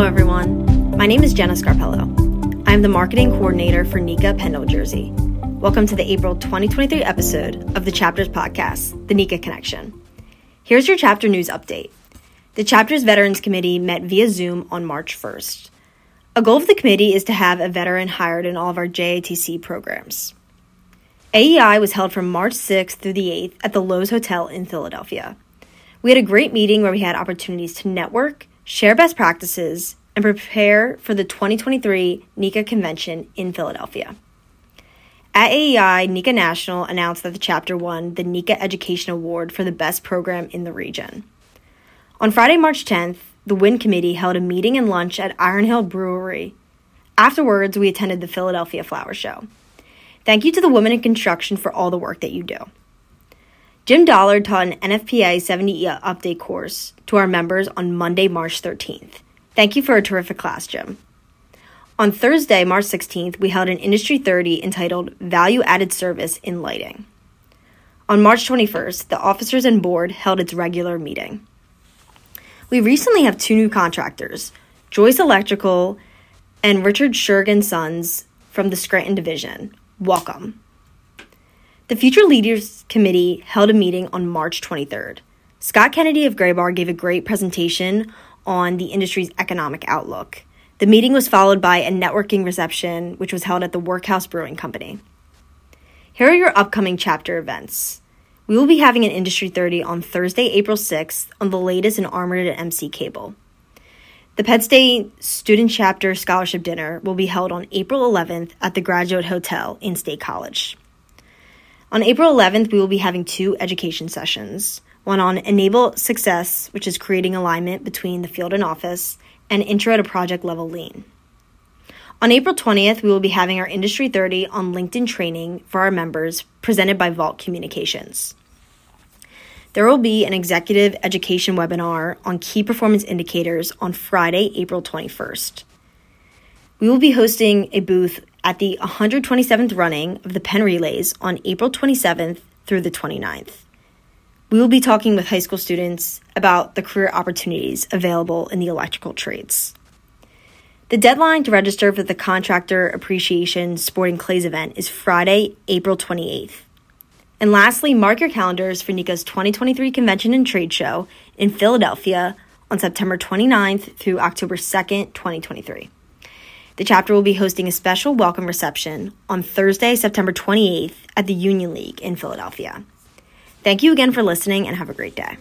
Hello, everyone. My name is Jenna Scarpello. I am the marketing coordinator for NECA Penn-Del-Jersey. Welcome to the April 2023 episode of the Chapters podcast, The NECA Connection. Here's your chapter news update. The Chapters Veterans Committee met via Zoom on March 1st. A goal of the committee is to have a veteran hired in all of our JATC programs. AEI was held from March 6th through the 8th at the Loews Hotel in Philadelphia. We had a great meeting where we had opportunities to network, share best practices, and prepare for the 2023 NECA convention in Philadelphia. At AEI, NECA National announced that the chapter won the NECA Education Award for the best program in the region. On Friday, March 10th, the WIN committee held a meeting and lunch at Iron Hill Brewery. Afterwards, we attended the Philadelphia Flower Show. Thank you to the women in construction for all the work that you do. Jim Dollard taught an NFPA 70E update course to our members on Monday, March 13th. Thank you for a terrific class, Jim. On Thursday, March 16th, we held an Industry 30 entitled Value Added Service in Lighting. On March 21st, the officers and board held its regular meeting. We recently have two new contractors, Joyce Electrical and Richard Shergan Sons from the Scranton Division. Welcome. The Future Leaders Committee held a meeting on March 23rd. Scott Kennedy of Graybar gave a great presentation on the industry's economic outlook. The meeting was followed by a networking reception, which was held at the Workhouse Brewing Company. Here are your upcoming chapter events. We will be having an Industry 30 on Thursday, April 6th on the latest in Armored and MC cable. The Penn State Student Chapter Scholarship Dinner will be held on April 11th at the Graduate Hotel in State College. On April 11th, we will be having two education sessions one on Enable Success, which is creating alignment between the field and office, and Intro to Project Level Lean. On April 20th, we will be having our Industry 30 on LinkedIn training for our members, presented by Vault Communications. There will be an executive education webinar on key performance indicators on Friday, April 21st. We will be hosting a booth at the 127th running of the Penn Relays on April 27th through the 29th. We will be talking with high school students about the career opportunities available in the electrical trades. The deadline to register for the Contractor Appreciation Sporting Clays event is Friday, April 28th. And lastly, mark your calendars for NECA's 2023 Convention and Trade Show in Philadelphia on September 29th through October 2nd, 2023. The chapter will be hosting a special welcome reception on Thursday, September 28th at the Union League in Philadelphia. Thank you again for listening and have a great day.